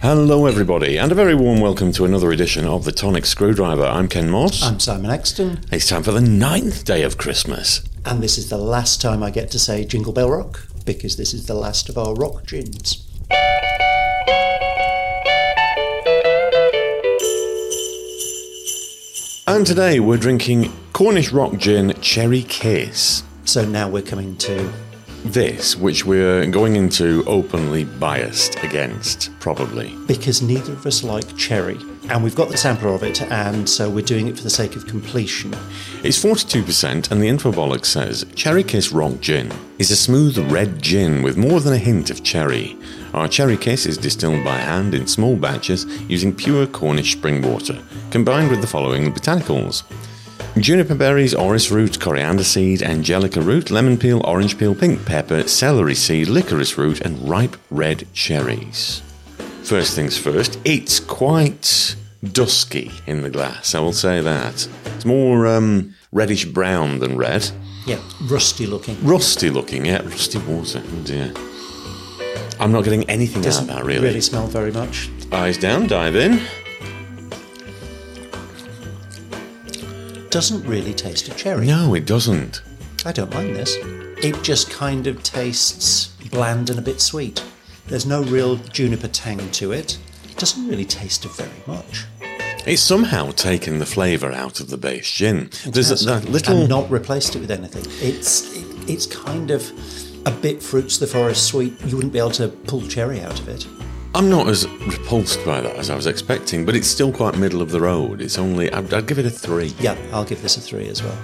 Hello, everybody, and a very warm welcome to another edition of the Tonic Screwdriver. I'm Ken Moss. I'm Simon Exton, it's time for the ninth day of Christmas. and this is the last time I get to say Jingle Bell Rock because this is the last of our rock gins. And today we're drinking Cornish Rock Gin Cherry Kiss. So now we're coming to This, which we're going into openly biased against, probably. because neither of us like cherry, and we've got the sampler of it, and so we're doing it for the sake of completion. It's 42%, and the infobolic says Cherry Kiss Rock Gin is a smooth red gin with more than a hint of cherry. Our Cherry Kiss is distilled by hand in small batches using pure Cornish spring water, combined with the following botanicals juniper berries, orris root, coriander seed, angelica root, lemon peel, orange peel, pink pepper, celery seed, licorice root, and ripe red cherries. First things first, it's quite dusky in the glass, I will say that. It's more um, reddish brown than red. Yeah, rusty looking. Rusty looking, yeah, rusty water, oh dear. I'm not getting anything Doesn't out of that really. really smell very much. Eyes down, dive in. Doesn't really taste of cherry. No, it doesn't. I don't mind this. It just kind of tastes bland and a bit sweet. There's no real juniper tang to it. It doesn't really taste of very much. It's somehow taken the flavour out of the base gin. There's Yes. a, that little. and not replaced it with anything. It's it, it's kind of a bit fruits of the forest sweet. You wouldn't be able to pull cherry out of it. I'm not as repulsed by that as I was expecting, but it's still quite middle of the road. It's only. I'd, I'd give it a three. Yeah, I'll give this a three as well.